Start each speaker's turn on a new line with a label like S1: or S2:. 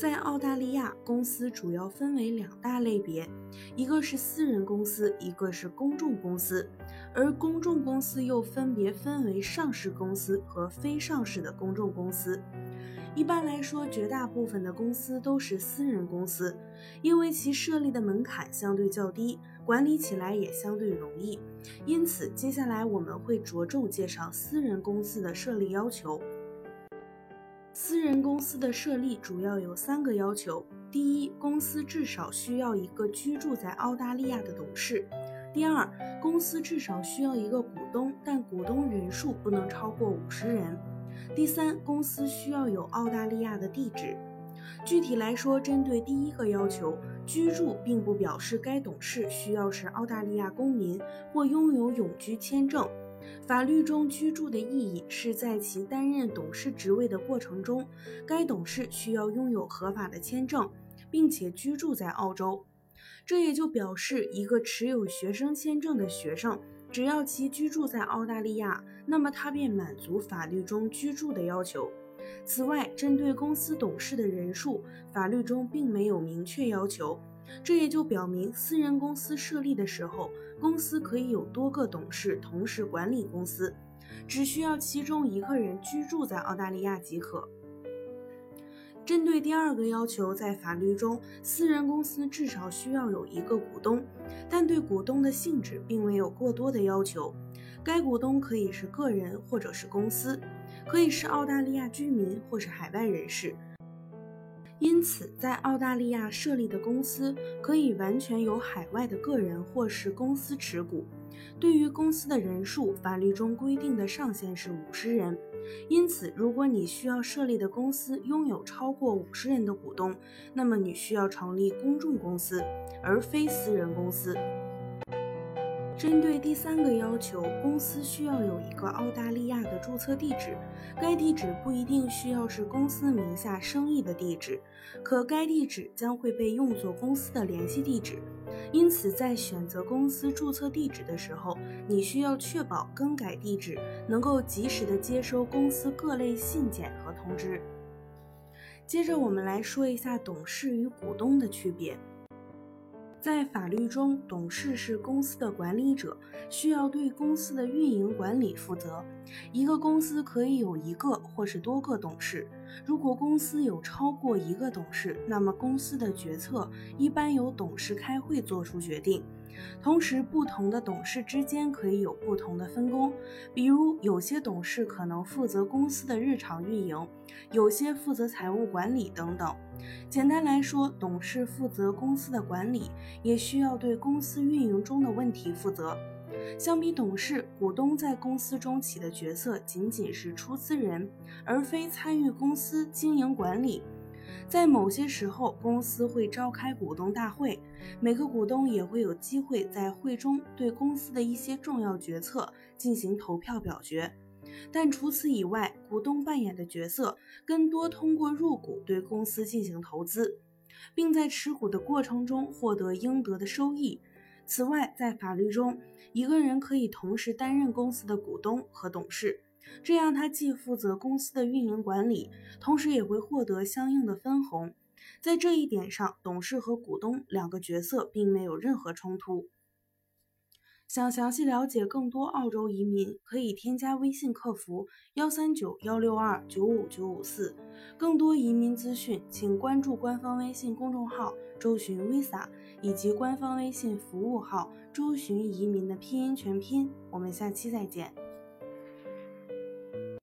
S1: 在澳大利亚，公司主要分为两大类别，一个是私人公司，一个是公众公司。而公众公司又分别分为上市公司和非上市的公众公司。一般来说，绝大部分的公司都是私人公司，因为其设立的门槛相对较低，管理起来也相对容易。因此，接下来我们会着重介绍私人公司的设立要求。私人公司的设立主要有三个要求：第一，公司至少需要一个居住在澳大利亚的董事；第二，公司至少需要一个股东，但股东人数不能超过五十人；第三，公司需要有澳大利亚的地址。具体来说，针对第一个要求，居住并不表示该董事需要是澳大利亚公民或拥有永居签证。法律中居住的意义是在其担任董事职位的过程中，该董事需要拥有合法的签证，并且居住在澳洲。这也就表示，一个持有学生签证的学生，只要其居住在澳大利亚，那么他便满足法律中居住的要求。此外，针对公司董事的人数，法律中并没有明确要求。这也就表明，私人公司设立的时候，公司可以有多个董事同时管理公司，只需要其中一个人居住在澳大利亚即可。针对第二个要求，在法律中，私人公司至少需要有一个股东，但对股东的性质并没有过多的要求。该股东可以是个人或者是公司，可以是澳大利亚居民或是海外人士。因此，在澳大利亚设立的公司可以完全由海外的个人或是公司持股。对于公司的人数，法律中规定的上限是五十人。因此，如果你需要设立的公司拥有超过五十人的股东，那么你需要成立公众公司，而非私人公司。针对第三个要求，公司需要有一个澳大利亚的注册地址，该地址不一定需要是公司名下生意的地址，可该地址将会被用作公司的联系地址。因此，在选择公司注册地址的时候，你需要确保更改地址能够及时的接收公司各类信件和通知。接着，我们来说一下董事与股东的区别。在法律中，董事是公司的管理者，需要对公司的运营管理负责。一个公司可以有一个或是多个董事。如果公司有超过一个董事，那么公司的决策一般由董事开会做出决定。同时，不同的董事之间可以有不同的分工，比如有些董事可能负责公司的日常运营，有些负责财务管理等等。简单来说，董事负责公司的管理，也需要对公司运营中的问题负责。相比董事，股东在公司中起的角色仅仅是出资人，而非参与公司经营管理。在某些时候，公司会召开股东大会，每个股东也会有机会在会中对公司的一些重要决策进行投票表决。但除此以外，股东扮演的角色更多通过入股对公司进行投资，并在持股的过程中获得应得的收益。此外，在法律中，一个人可以同时担任公司的股东和董事。这样，他既负责公司的运营管理，同时也会获得相应的分红。在这一点上，董事和股东两个角色并没有任何冲突。想详细了解更多澳洲移民，可以添加微信客服幺三九幺六二九五九五四。更多移民资讯，请关注官方微信公众号“周寻 Visa” 以及官方微信服务号“周寻移民”的拼音全拼。我们下期再见。